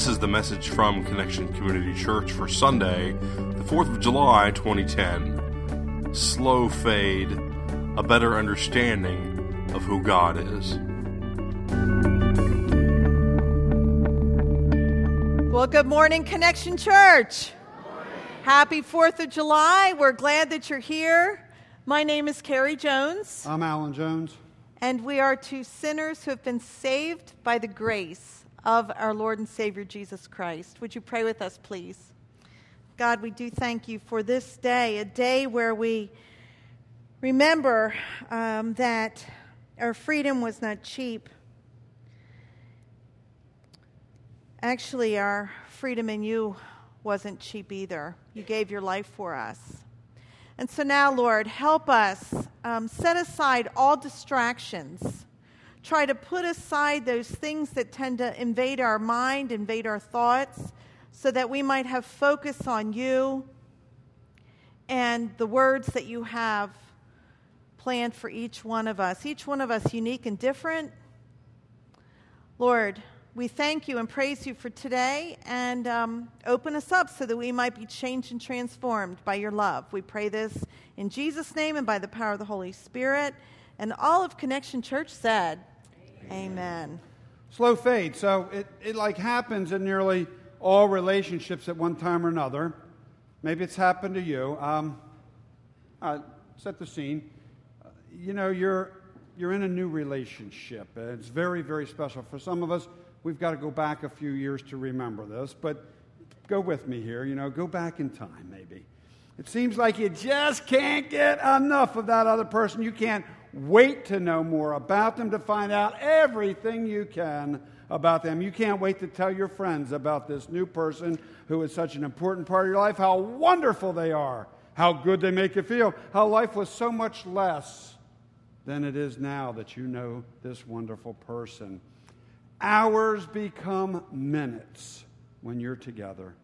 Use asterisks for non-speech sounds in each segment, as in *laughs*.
This is the message from Connection Community Church for Sunday, the 4th of July, 2010. Slow fade, a better understanding of who God is. Well, good morning, Connection Church. Happy 4th of July. We're glad that you're here. My name is Carrie Jones, I'm Alan Jones. and we are two sinners who have been saved by the grace of our Lord and Savior Jesus Christ. Would you pray with us, please? God, we do thank you for this day, a day where we remember um, that our freedom was not cheap. Actually, our freedom in you wasn't cheap either. You gave your life for us. And so now, Lord, help us um, set aside all distractions. Try to put aside those things that tend to invade our mind, invade our thoughts, so that we might have focus on you and the words that you have planned for each one of us, each one of us unique and different. Lord, we thank you and praise you for today and um, open us up so that we might be changed and transformed by your love. We pray this in Jesus' name and by the power of the Holy Spirit. And all of Connection Church said, Amen. Amen. Slow fade. So it, it like happens in nearly all relationships at one time or another. Maybe it's happened to you. Um, uh, set the scene. Uh, you know, you're, you're in a new relationship. It's very, very special. For some of us, we've got to go back a few years to remember this, but go with me here. You know, go back in time, maybe. It seems like you just can't get enough of that other person. You can't wait to know more about them, to find out everything you can about them. You can't wait to tell your friends about this new person who is such an important part of your life, how wonderful they are, how good they make you feel, how life was so much less than it is now that you know this wonderful person. Hours become minutes when you're together.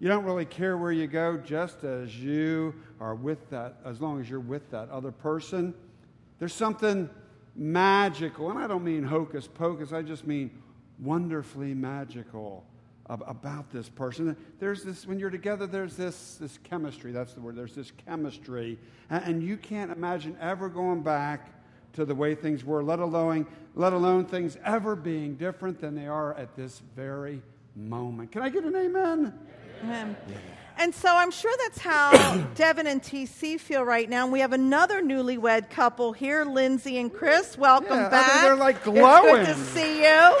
You don't really care where you go, just as you are with that, as long as you're with that other person. There's something magical, and I don't mean hocus pocus, I just mean wonderfully magical about this person. There's this, when you're together, there's this, this chemistry. That's the word. There's this chemistry. And, you can't imagine ever going back to the way things were, let alone, let alone things ever being different than they are at this very moment. Can I get an amen? Amen. Yeah. And so I'm sure that's how *coughs* Devin and TC feel right now. And we have another newlywed couple here, Lindsay and Chris. Welcome yeah, back. they're like glowing. It's good to see you.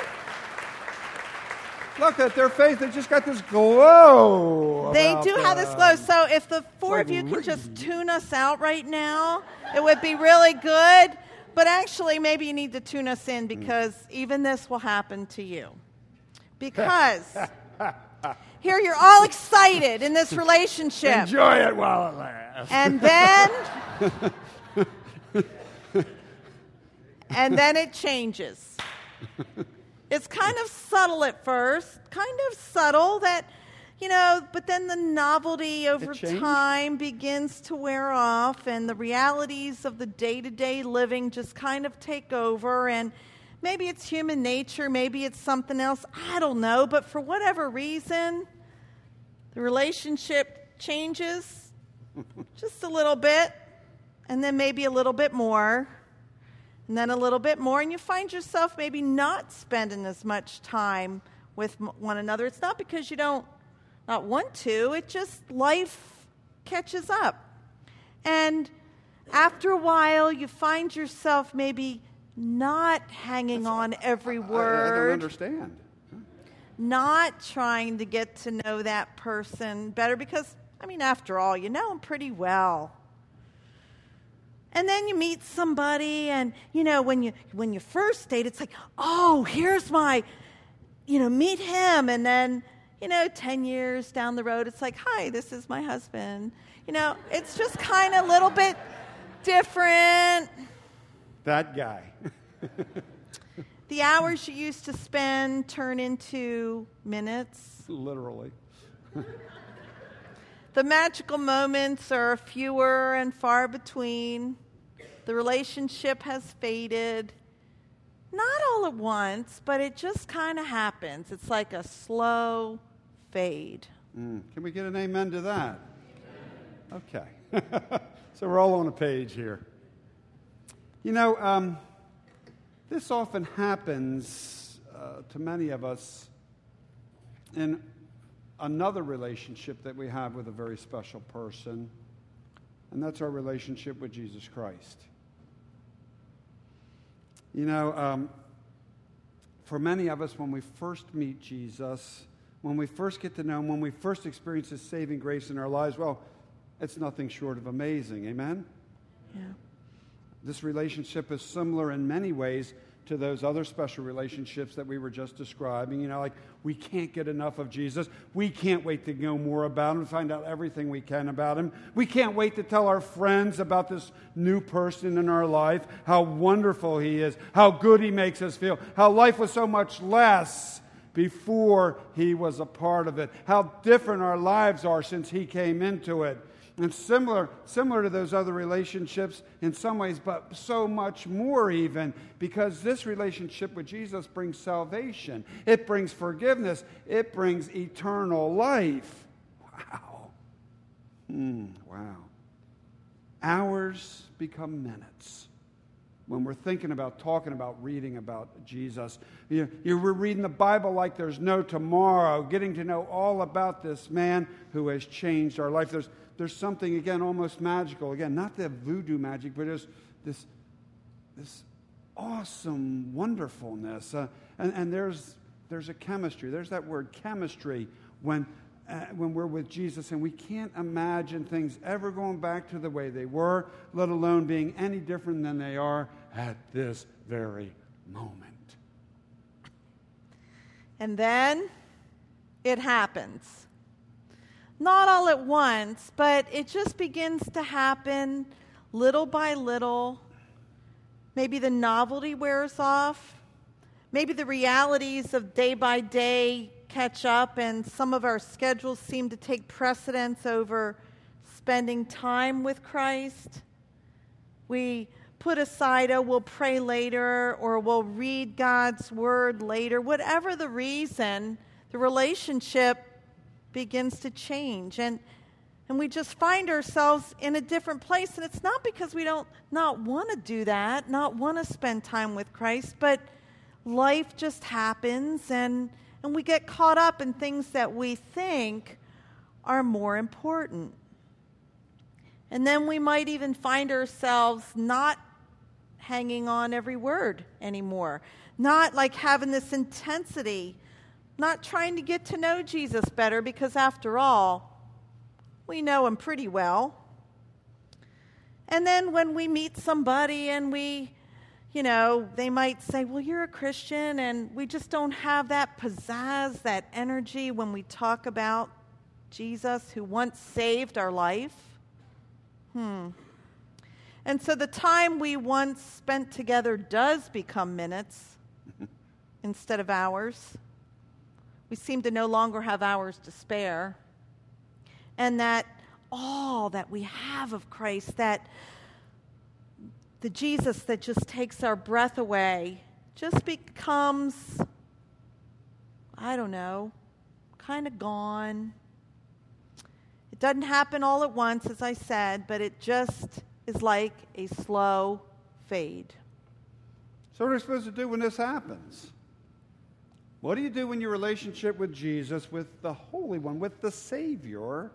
Look at their face; they just got this glow. They do have this glow. So if the four like of you can just tune us out right now, it would be really good. But actually, maybe you need to tune us in because mm. even this will happen to you. *laughs* Because *laughs* here you're all excited in this relationship. Enjoy it while it lasts. And then. *laughs* and then it changes. It's kind of subtle at first, kind of subtle that, you know, but then the novelty over time begins to wear off and the realities of the day to day living just kind of take over. And maybe it's human nature, maybe it's something else, I don't know. But for whatever reason, the relationship changes just a little bit, and then maybe a little bit more and then a little bit more, and you find yourself maybe not spending as much time with one another. It's not because you don't not want to, it just life catches up. And after a while, you find yourself maybe not hanging That's, on every word. I, I don't understand. Not trying to get to know that person better because, I mean, after all, you know them pretty well. And then you meet somebody, and you know, when you when you first date, it's like, oh, here's my, you know, meet him, and then you know, ten years down the road, it's like, hi, this is my husband. You know, it's just kind of a little bit different. That guy. *laughs* the hours you used to spend turn into minutes. Literally. the magical moments are fewer and far between. The relationship has faded. not all at once, but it just kind of happens. It's like a slow fade. Mm. Can we get an amen to that? Okay. *laughs* so we're all on a page here. You know, um, this often happens uh, to many of us in another relationship that we have with a very special person, and that's our relationship with Jesus Christ. You know, um, for many of us, when we first meet Jesus, when we first get to know Him, when we first experience His saving grace in our lives, well, it's nothing short of amazing. Amen? Yeah. This relationship is similar in many ways to those other special relationships that we were just describing. You know, like we can't get enough of Jesus. We can't wait to know more about him, find out everything we can about him. We can't wait to tell our friends about this new person in our life, how wonderful he is, how good he makes us feel, how life was so much less before he was a part of it, how different our lives are since he came into it. And similar, similar to those other relationships in some ways, but so much more even, because this relationship with Jesus brings salvation, it brings forgiveness, it brings eternal life. Wow. Mm, wow. Hours become minutes when we're thinking about talking about reading about Jesus. You, you are reading the Bible like there's no tomorrow, getting to know all about this man who has changed our life. There's there's something, again, almost magical. Again, not the voodoo magic, but there's this, this awesome wonderfulness. Uh, and, and there's, there's a chemistry. There's that word chemistry when, uh, when we're with Jesus, and we can't imagine things ever going back to the way they were, let alone being any different than they are at this very moment. And then it happens. Not all at once, but it just begins to happen little by little. Maybe the novelty wears off. Maybe the realities of day by day catch up, and some of our schedules seem to take precedence over spending time with Christ. We put aside, oh, we'll pray later, or we'll read God's word later. Whatever the reason, the relationship begins to change. And, and we just find ourselves in a different place. And it's not because we don't not want to do that, not want to spend time with Christ, but life just happens and, and we get caught up in things that we think are more important. And then we might even find ourselves not hanging on every word anymore, not like having this intensity not trying to get to know Jesus better because, after all, we know him pretty well. And then when we meet somebody and we, you know, they might say, Well, you're a Christian, and we just don't have that pizzazz, that energy when we talk about Jesus who once saved our life. Hmm. And so the time we once spent together does become minutes *laughs* instead of hours we seem to no longer have hours to spare. And that all that we have of Christ, that the Jesus that just takes our breath away, just becomes, I don't know, kind of gone. It doesn't happen all at once, as I said, but it just is like a slow fade. So, what are we supposed to do when this happens? What do you do when your relationship with Jesus, with the Holy One, with the Savior,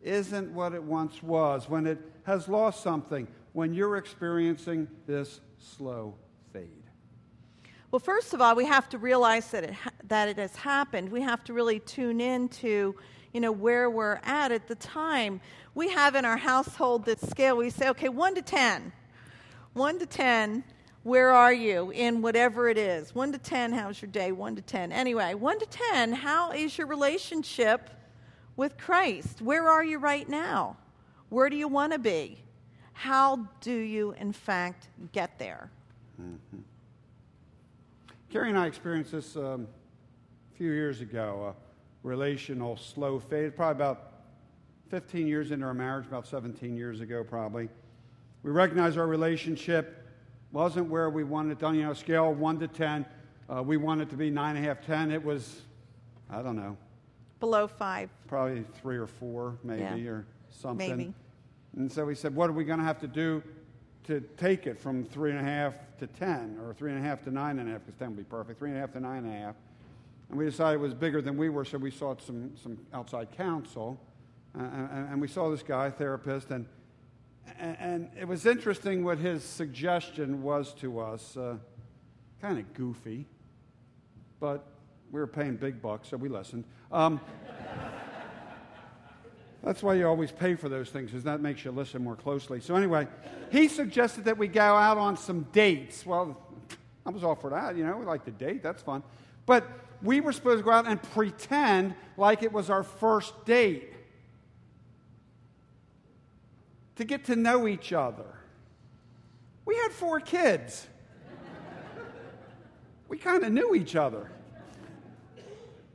isn't what it once was, when it has lost something, when you're experiencing this slow fade? Well, first of all, we have to realize that it, ha- that it has happened. We have to really tune in to, you know, where we're at at the time. We have in our household this scale. We say, okay, 1 to 10. 1 to 10 where are you in whatever it is? One to 10, how's your day? One to 10. Anyway, one to 10, how is your relationship with Christ? Where are you right now? Where do you want to be? How do you, in fact, get there? Mm-hmm. Carrie and I experienced this um, a few years ago, a relational slow fade, probably about 15 years into our marriage, about 17 years ago, probably. We recognized our relationship wasn't where we wanted it done. You know, scale 1 to 10. Uh, we wanted it to be 9.5, 10. It was, I don't know, Below five. probably 3 or 4, maybe, Yeah. or something. Maybe. And so we said, what are we going to have to do to take it from 3.5 to 10, or 3.5 to 9.5, because 10 would be perfect, 3.5 to 9.5. And we decided it was bigger than we were, so we sought some, some outside counsel. Uh, and, and we saw this guy, therapist, and, and, it was interesting what his suggestion was to us. Uh, kind of goofy, but we were paying big bucks, so we listened. Um, *laughs* that's why you always pay for those things, because that makes you listen more closely. So, anyway, he suggested that we go out on some dates. Well, I was all for that, you know, we like to date, that's fun. But we were supposed to go out and pretend like it was our first date to get to know each other. We had four kids. we kind of knew each other,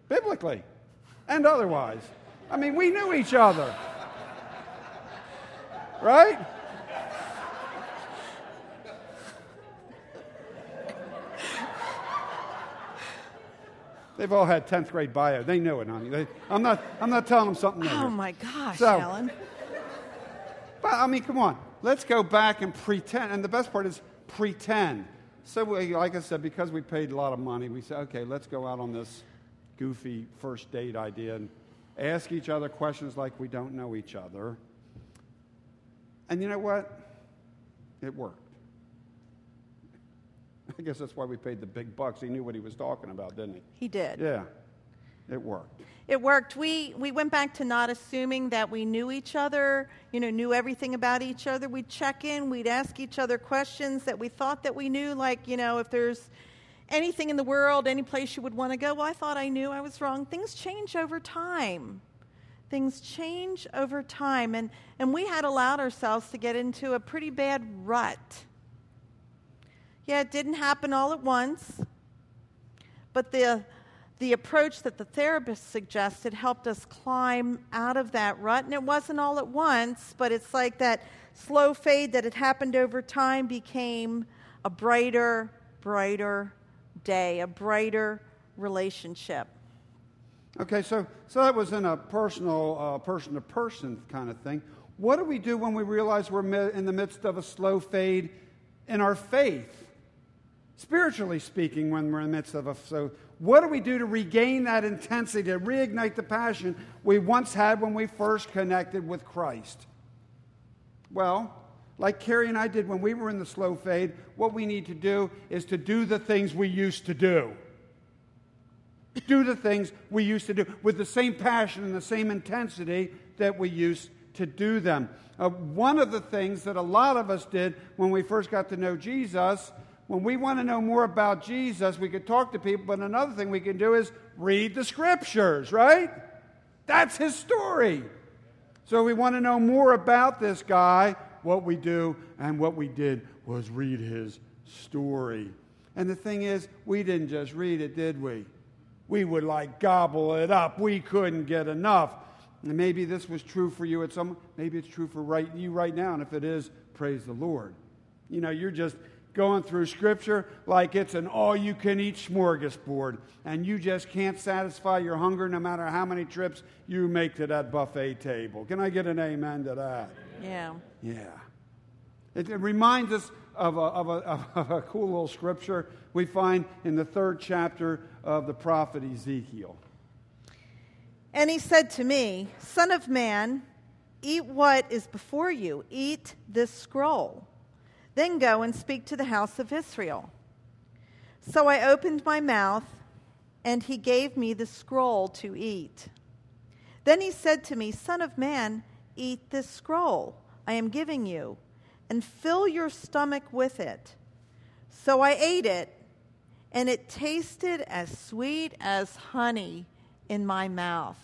biblically and otherwise. I mean, we knew each other. Right? They've all had 10th grade bio. They know it, honey. They, I'm, not, I'm not telling them something. Oh my gosh, So- Alan. But I mean, come on. Let's go back and pretend. And the best part is pretend. So, we, like I said, because we paid a lot of money, we said, okay, let's go out on this goofy first date idea and ask each other questions like we don't know each other. And you know what? It worked. I guess that's why we paid the big bucks. He knew what he was talking about, didn't he? He did. Yeah, it worked. It worked. We we went back to not assuming that we knew each other, you know, knew everything about each other. We'd check in, we'd ask each other questions that we thought that we knew, like, you know, if there's anything in the world, any place you would want to go. Well, I thought I knew I was wrong. Things change over time. Things change over time. And, and we had allowed ourselves to get into a pretty bad rut. Yeah, it didn't happen all at once, but the the approach that the therapist suggested helped us climb out of that rut. And it wasn't all at once, but it's like that slow fade that had happened over time became a brighter, brighter day, a brighter relationship. Okay, so, so that was in a personal, person to person kind of thing. What do we do when we realize we're in the midst of a slow fade in our faith? Spiritually speaking, when we're in the midst of a. So, what do we do to regain that intensity, to reignite the passion we once had when we first connected with Christ? Well, like Carrie and I did when we were in the slow fade, what we need to do is to do the things we used to do do the things we used to do with the same passion and the same intensity that we used to do them. Uh, one of the things that a lot of us did when we first got to know Jesus, when we want to know more about Jesus, we could talk to people, but another thing we can do is read the scriptures, right? That's his story. So we want to know more about this guy. What we do and what we did was read his story. And the thing is, we didn't just read it, did we? We would like gobble it up. We couldn't get enough. And maybe this was true for you at some maybe it's true for right you right now and if it is, praise the Lord. You know, you're just going through scripture like it's an all you can eat smorgasbord and you just can't satisfy your hunger no matter how many trips you make to that buffet table. Can I get an amen to that? Yeah. Yeah. It, it reminds us of a, of, a, of a cool little scripture we find in the third chapter of the prophet Ezekiel. And he said to me, Son of man, eat what is before you, eat this scroll. Then go and speak to the house of Israel. So I opened my mouth, and he gave me the scroll to eat. Then he said to me, Son of man, eat this scroll I am giving you, and fill your stomach with it. So I ate it, and it tasted as sweet as honey in my mouth.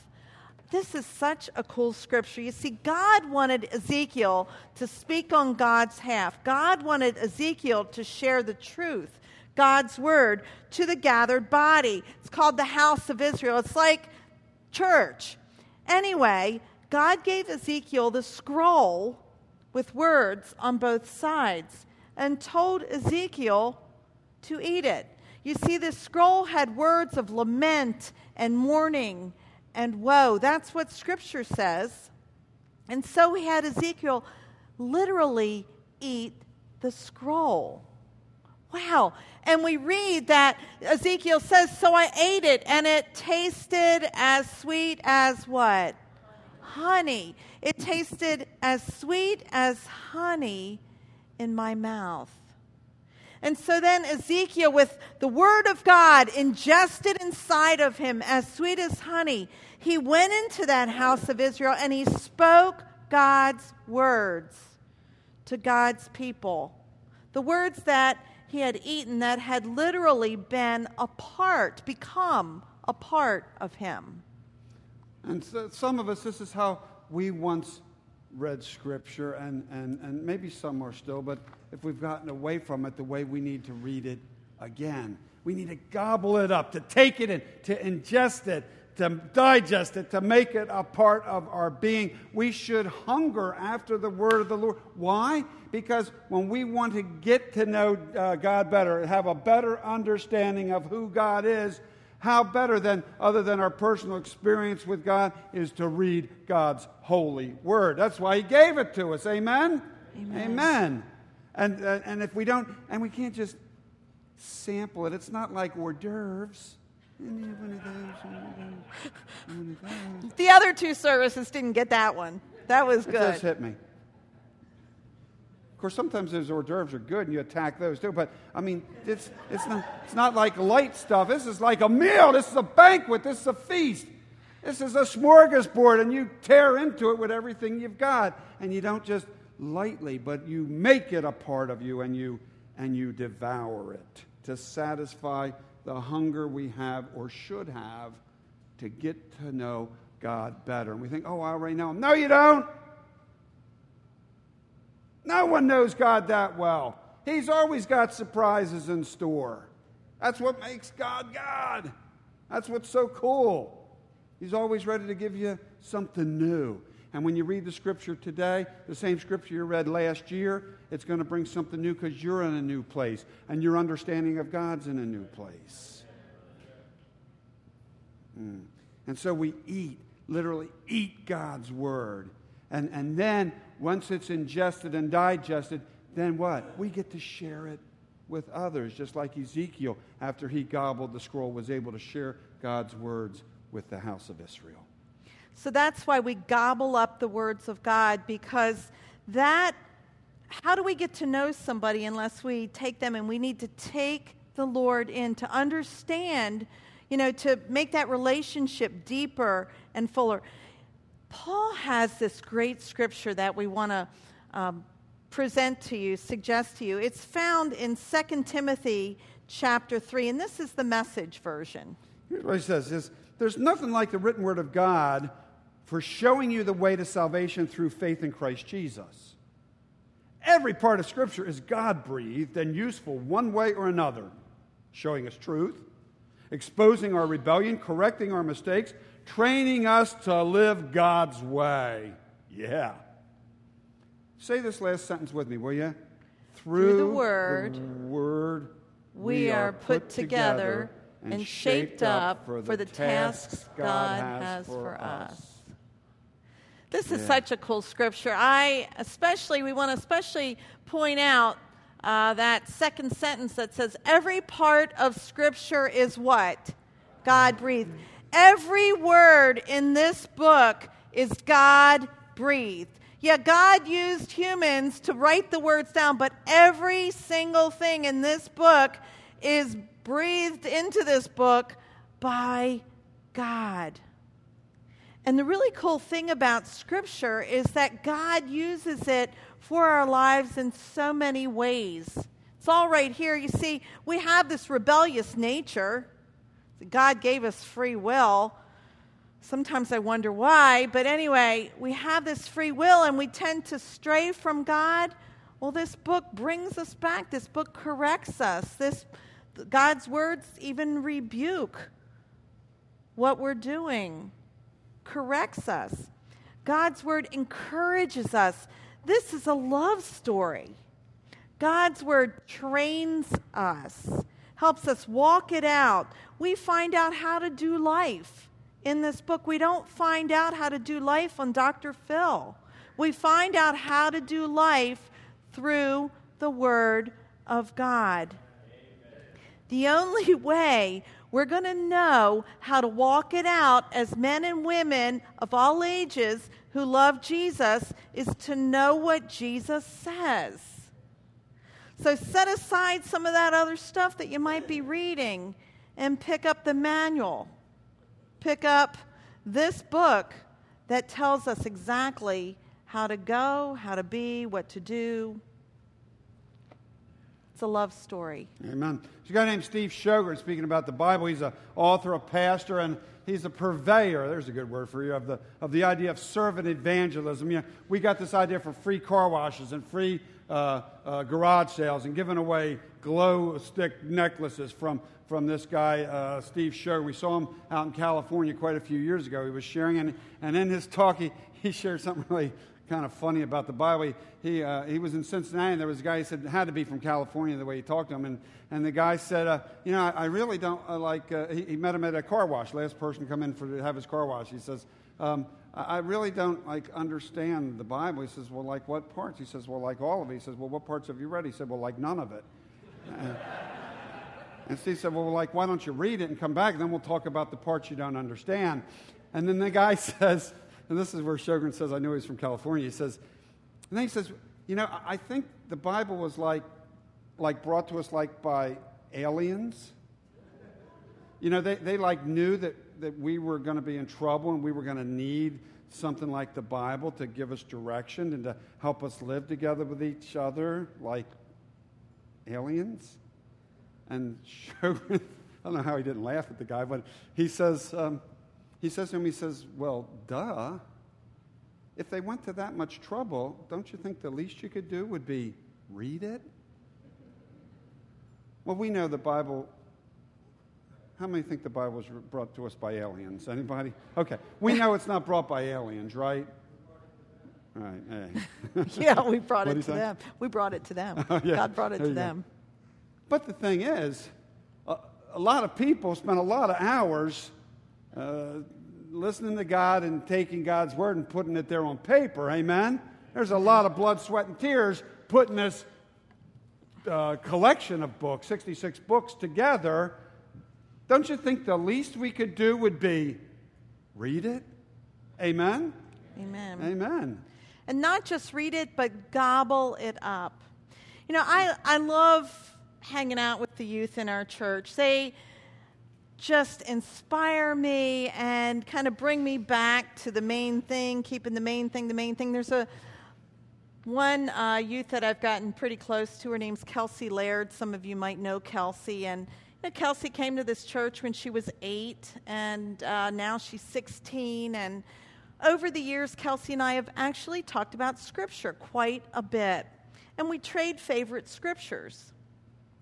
This is such a cool scripture. You see, God wanted Ezekiel to speak on God's half. God wanted Ezekiel to share the truth, God's word, to the gathered body. It's called the house of Israel. It's like church. Anyway, God gave Ezekiel the scroll with words on both sides. and told Ezekiel to eat it. You see, this scroll had words of lament and mourning and woe. That's what Scripture says. And so he had Ezekiel literally eat the scroll. Wow. And we read that Ezekiel says, So I ate it, and it tasted as sweet as what? Honey. It tasted as sweet as honey in my mouth. And so then Ezekiel, with the word of God ingested inside of him as sweet as honey, he went into that house of Israel and he spoke God's words to God's people. The words that he had eaten that had literally been a part, become a part of him. And so some of us, this is how we once read Scripture, and, and, and maybe some are still, but if we've gotten away from it, the way we need to read it again. We need to gobble it up, to take it in, to ingest it, to digest it, to make it a part of our being. We should hunger after the word of the Lord. Why? Because when we want to get to know uh, God better, have a better understanding of who God is, how better than other than our personal experience with God is to read God's holy word. That's why He gave it to us. Amen. Amen. Amen. And uh, and if we don't, and we can't just sample it. It's not like hors d'oeuvres. The other two services didn't get that one. That was good. It just hit me. Of course, sometimes those hors d'oeuvres are good and you attack those too, but I mean, it's, it's, not, it's not like light stuff. This is like a meal. This is a banquet. This is a feast. This is a smorgasbord, and you tear into it with everything you've got. And you don't just lightly, but you make it a part of you and you, and you devour it to satisfy the hunger we have or should have to get to know God better. And we think, oh, I already know him. No, you don't. No one knows God that well. He's always got surprises in store. That's what makes God God. That's what's so cool. He's always ready to give you something new. And when you read the scripture today, the same scripture you read last year, it's going to bring something new because you're in a new place and your understanding of God's in a new place. Mm. And so we eat, literally eat God's word. And, and then once it's ingested and digested, then what? We get to share it with others, just like Ezekiel, after he gobbled the scroll, was able to share God's words with the house of Israel. So that's why we gobble up the words of God because that, how do we get to know somebody unless we take them and we need to take the Lord in to understand, you know, to make that relationship deeper and fuller. Paul has this great scripture that we want to um, present to you, suggest to you. It's found in 2 Timothy chapter 3, and this is the message version. Here's what he says is, There's nothing like the written word of God for showing you the way to salvation through faith in Christ Jesus. Every part of Scripture is God breathed and useful one way or another, showing us truth, exposing our rebellion, correcting our mistakes, training us to live God's way. Yeah. Say this last sentence with me, will you? Through the Word, the word we are put together and shaped up for the tasks God has for us. This is Yeah. such a cool scripture. I especially, we want to especially point out uh, that second sentence that says, Every part of scripture is what? God breathed. Every word in this book is God breathed. Yeah, God used humans to write the words down, but every single thing in this book is breathed into this book by God. And the really cool thing about Scripture is that God uses it for our lives in so many ways. It's all right here. You see, we have this rebellious nature. God gave us free will. Sometimes I wonder why, but anyway, we have this free will and we tend to stray from God. Well, this book brings us back. This book corrects us. This God's words even rebuke what we're doing corrects us. God's word encourages us. This is a love story. God's Word trains us, helps us walk it out. We find out how to do life in this book. We don't find out how to do life on Dr. Phil. We find out how to do life through the Word of God. The only *laughs* way we're going to know how to walk it out as men and women of all ages who love Jesus is to know what Jesus says. So set aside some of that other stuff that you might be reading and pick up the manual. Pick up this book that tells us exactly how to go, how to be, what to do. It's a love story. Amen. There's a guy named Steve Sjogren speaking about the Bible. He's an author, a pastor, and he's a purveyor. There's a good word for you of the of the idea of servant evangelism. You know, we got this idea for free car washes and free uh, uh, garage sales and giving away glow stick necklaces from from this guy uh, Steve Sjogren. We saw him out in California quite a few years ago. He was sharing, and, and in his talk, he, he shared something really kind of funny about the Bible. He, he, uh, he was in Cincinnati, and there was a guy he said had to be from California the way he talked to him. And, and the guy said, uh, You know, I, I really don't uh, like, uh, he, he, met him at a car wash, last person to come in for, to have his car wash. He says, um, I really don't like understand the Bible. He says, Well, like what parts? He says, Well, like all of it. He says, Well, what parts have you read? He said, Well, like none of it. and, *laughs* and Steve said, Well, like, why don't you read it and come back? And then we'll talk about the parts you don't understand. And then the guy *laughs* says, and this is where Sjogren says, I knew he's from California. He says, and then he says, you know, I think the Bible was like, like brought to us like by aliens. You know, they, they like knew that, that we were going to be in trouble and we were going to need something like the Bible to give us direction and to help us live together with each other like aliens. And *laughs* Sjogren, I don't know how he didn't laugh at the guy, but he says, um, he says to him, he says, Well, duh. If they went to that much trouble, don't you think the least you could do would be read it? Well, we know the Bible. How many think the Bible was brought to us by aliens? Anybody? Okay. We know it's not brought by aliens, right? All right. Hey. *laughs* yeah, we brought it to say? them. We brought it to them. *laughs* Oh, yeah. God brought it there to them. Go. But the thing is, a, a lot of people spend a lot of hours uh, listening to God and taking God's word and putting it there on paper. Amen? There's a lot of blood, sweat, and tears putting this uh, collection of books, 66 books, together. Don't you think the least we could do would be read it? Amen? Amen. Amen. And not just read it, but gobble it up. You know, I, I love hanging out with the youth in our church. They just inspire me and kind of bring me back to the main thing, keeping the main thing the main thing. There's a one uh, youth that I've gotten pretty close to. Her name's Kelsey Laird. Some of you might know Kelsey. And you know, Kelsey came to this church when she was eight, and uh, now she's 16. And over the years, Kelsey and I have actually talked about Scripture quite a bit. And we trade favorite scriptures.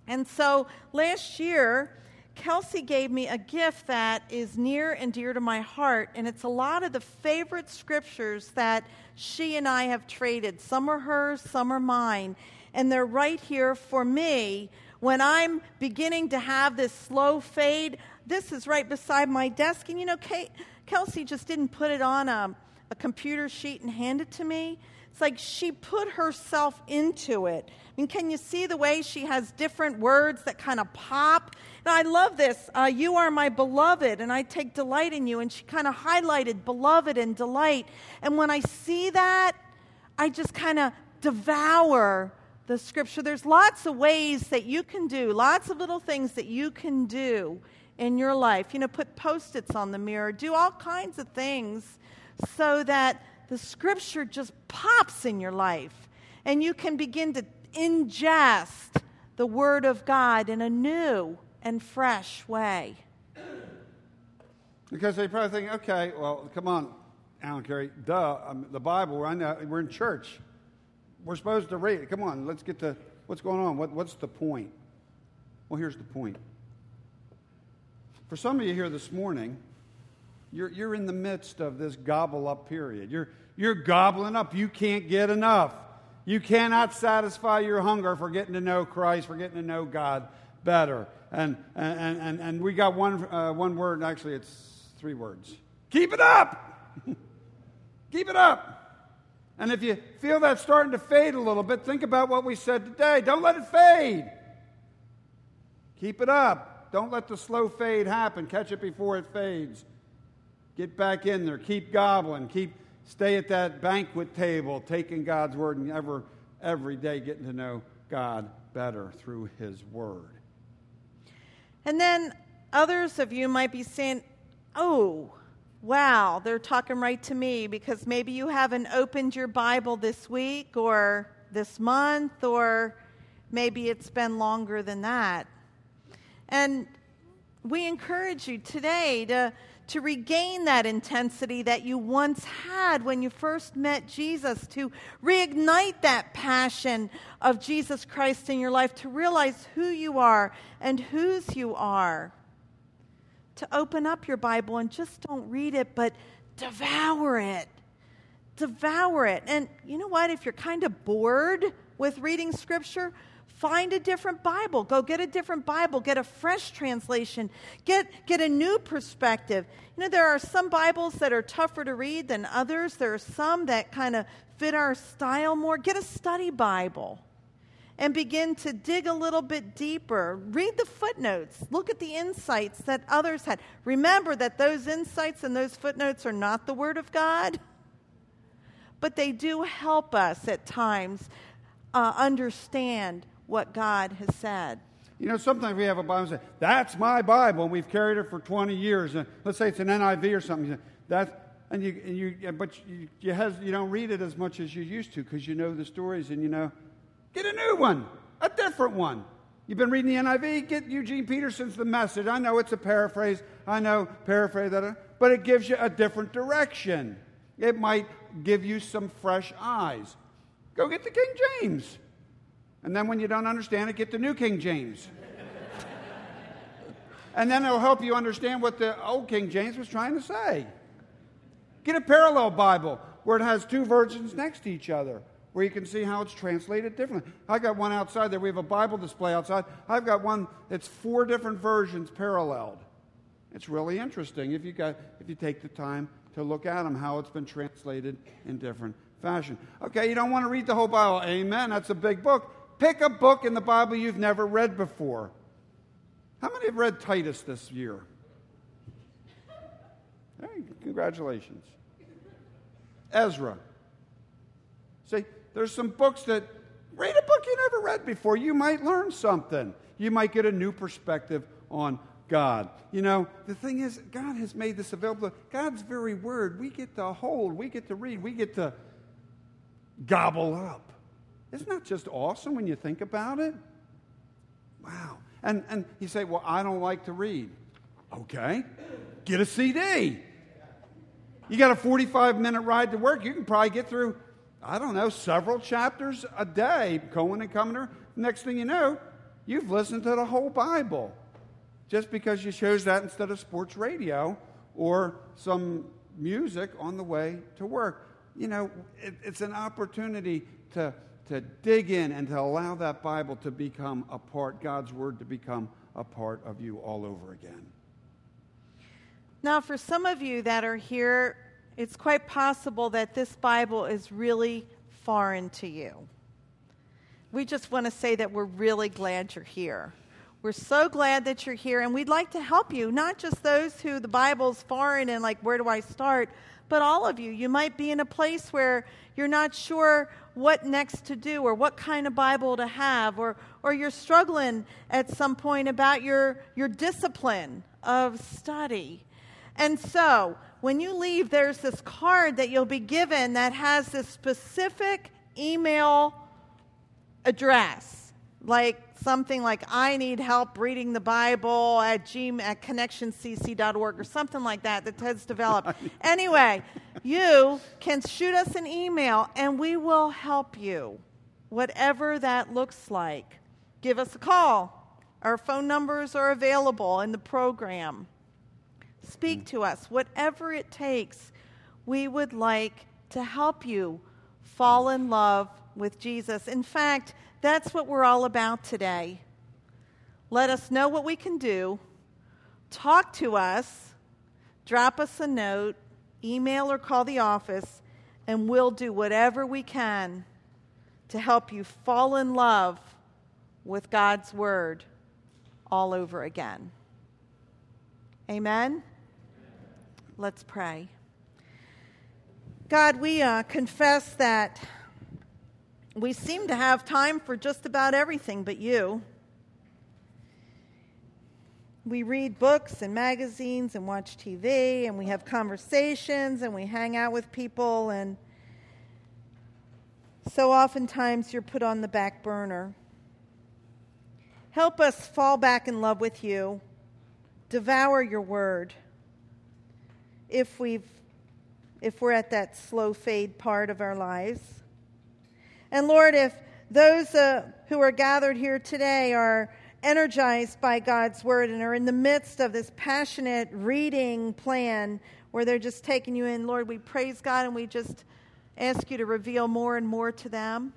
And so last year, Kelsey gave me a gift that is near and dear to my heart, and it's a lot of the favorite scriptures that she and I have traded. Some are hers, some are mine, and they're right here for me when I'm beginning to have this slow fade. This is right beside my desk, and you know, Kate, Kelsey just didn't put it on a, a computer sheet and hand it to me. It's like she put herself into it. Mean, can you see the way she has different words that kind of pop? And I love this. Uh, you are my beloved, and I take delight in you. And she kind of highlighted beloved and delight. And when I see that, I just kind of devour the scripture. There's lots of ways that you can do, lots of little things that you can do in your life. You know, put post its on the mirror, do all kinds of things so that the scripture just pops in your life and you can begin to ingest the word of God in a new and fresh way. Because they probably think, okay, well, come on, Alan Carrie, duh, um, the Bible, we're, in, we're in church. We're supposed to read it. Come on, let's get to what's going on. What, what's the point? Well, here's the point. For some of you here this morning, you're, you're in the midst of this gobble up period. You're, you're gobbling up. You can't get enough. You cannot satisfy your hunger for getting to know Christ, for getting to know God better. And, and, and, and we got one, uh, one word, actually, it's three words. Keep it up! *laughs* Keep it up! And if you feel that starting to fade a little bit, think about what we said today. Don't let it fade. Keep it up. Don't let the slow fade happen. Catch it before it fades. Get back in there. Keep gobbling. Keep stay at that banquet table, taking God's word and ever every day getting to know God better through his word. And then others of you might be saying, "Oh, wow, they're talking right to me because maybe you haven't opened your Bible this week or this month, or maybe it's been longer than that. And we encourage you today to, to regain that intensity that you once had when you first met Jesus, to reignite that passion of Jesus Christ in your life, to realize who you are and whose you are to open up your Bible and just don't read it, but devour it. Devour it. And you know what? If you're kind of bored with reading Scripture, find a different Bible. Go get a different Bible. Get a fresh translation. Get, get a new perspective. You know, there are some Bibles that are tougher to read than others, there are some that kind of fit our style more. Get a study Bible and begin to dig a little bit deeper. Read the footnotes. Look at the insights that others had. Remember that those insights and those footnotes are not the Word of God, but they do help us at times uh, understand what God has said. You know, sometimes we have a Bible and say, That's my Bible, and we've carried it for 20 years. And let's say it's an NIV or something. That's, and you, and you, but you, you, has, you don't read it as much as you used to because you know the stories and you know Get a new one, a different one. You've been reading the NIV, get Eugene Peterson's The Message. I know it's a paraphrase. I know, paraphrase that, but it gives you a different direction. It might give you some fresh eyes. Go get the King James. And then when you don't understand it, get the New King James. and then it'll help you understand what the old King James was trying to say. Get a parallel Bible where it has two versions next to each other where you can see how it's translated differently. I got one outside there. We have a Bible display outside. I've got one that's four different versions paralleled. It's really interesting if you, got, if you take the time to look at them, how it's been translated in different fashion. Okay, you don't want to read the whole Bible. Amen. That's a big book. Pick a book in the Bible you've never read before. How many have read Titus this year? Hey, congratulations. Ezra. See, there's some books that read a book you never read before. You might learn something. You might get a new perspective on God. You know, the thing is, God has made this available. God's very word, we get to hold, we get to read, we get to gobble up. Isn't that just awesome when you think about it? Wow. And, and you say, well, I don't like to read. Okay, get a CD. You got a 45 minute ride to work, you can probably get through I don't know, several chapters a day, going and there. Next thing you know, you've listened to the whole Bible just because you chose that instead of sports radio or some music on the way to work. You know, it, it's an opportunity to, to dig in and to allow that Bible to become a part, God's Word to become a part of you all over again. Now, for some of you that are here it's quite possible that this Bible is really foreign to you. We just want to say that we're really glad you're here. We're so glad that you're here, and we'd like to help you, not just those who the Bible's foreign and like, where do I start, but all of you. You might be in a place where you're not sure what next to do or what kind of Bible to have, or, or you're struggling at some point about your, your discipline of study. And so, when you leave, there's this card that you'll be given that has this specific email address, like something like "I need help reading the Bible" at gmail at connectioncc.org or something like that that Ted's developed. *laughs* anyway, you can shoot us an email and we will help you, whatever that looks like. Give us a call. Our phone numbers are available in the program. Speak mm. to us, whatever it takes. We would like to help you fall mm. in love with Jesus. In fact, that's what we're all about today. Let us know what we can do. Talk to us. Drop us a note, email or call the office, and we'll do whatever we can to help you fall in love with God's Word all over again. Amen? Let's pray. God, we uh, confess that we seem to have time for just about everything but you. We read books and magazines and watch TV and we have conversations and we hang out with people, and so oftentimes you're put on the back burner. Help us fall back in love with you, devour your word. If we've if we're at that slow fade part of our lives. And Lord, if those uh, who are gathered here today are energized by God's word and are in the midst of this passionate reading plan where they're just taking you in, Lord, we praise God and we just ask you to reveal more and more to them.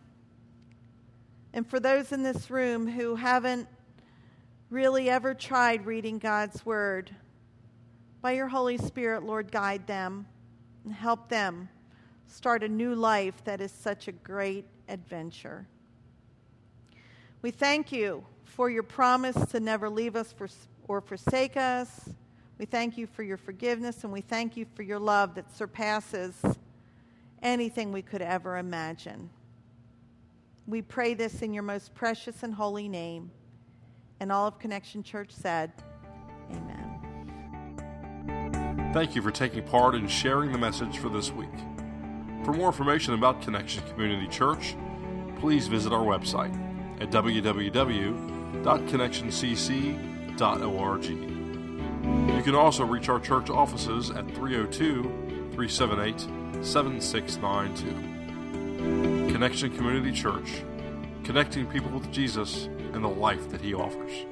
And for those in this room who haven't really ever tried reading God's word, by your Holy Spirit, Lord, guide them and help them start a new life that is such a great adventure. We thank you for your promise to never leave us or forsake us. We thank you for your forgiveness and we thank you for your love that surpasses anything we could ever imagine. We pray this in your most precious and holy name. And all of Connection Church said, Amen. Thank you for taking part in sharing the message for this week. For more information about Connection Community Church, please visit our website at www.connectioncc.org. You can also reach our church offices at 302 378 7692. Connection Community Church, connecting people with Jesus and the life that He offers.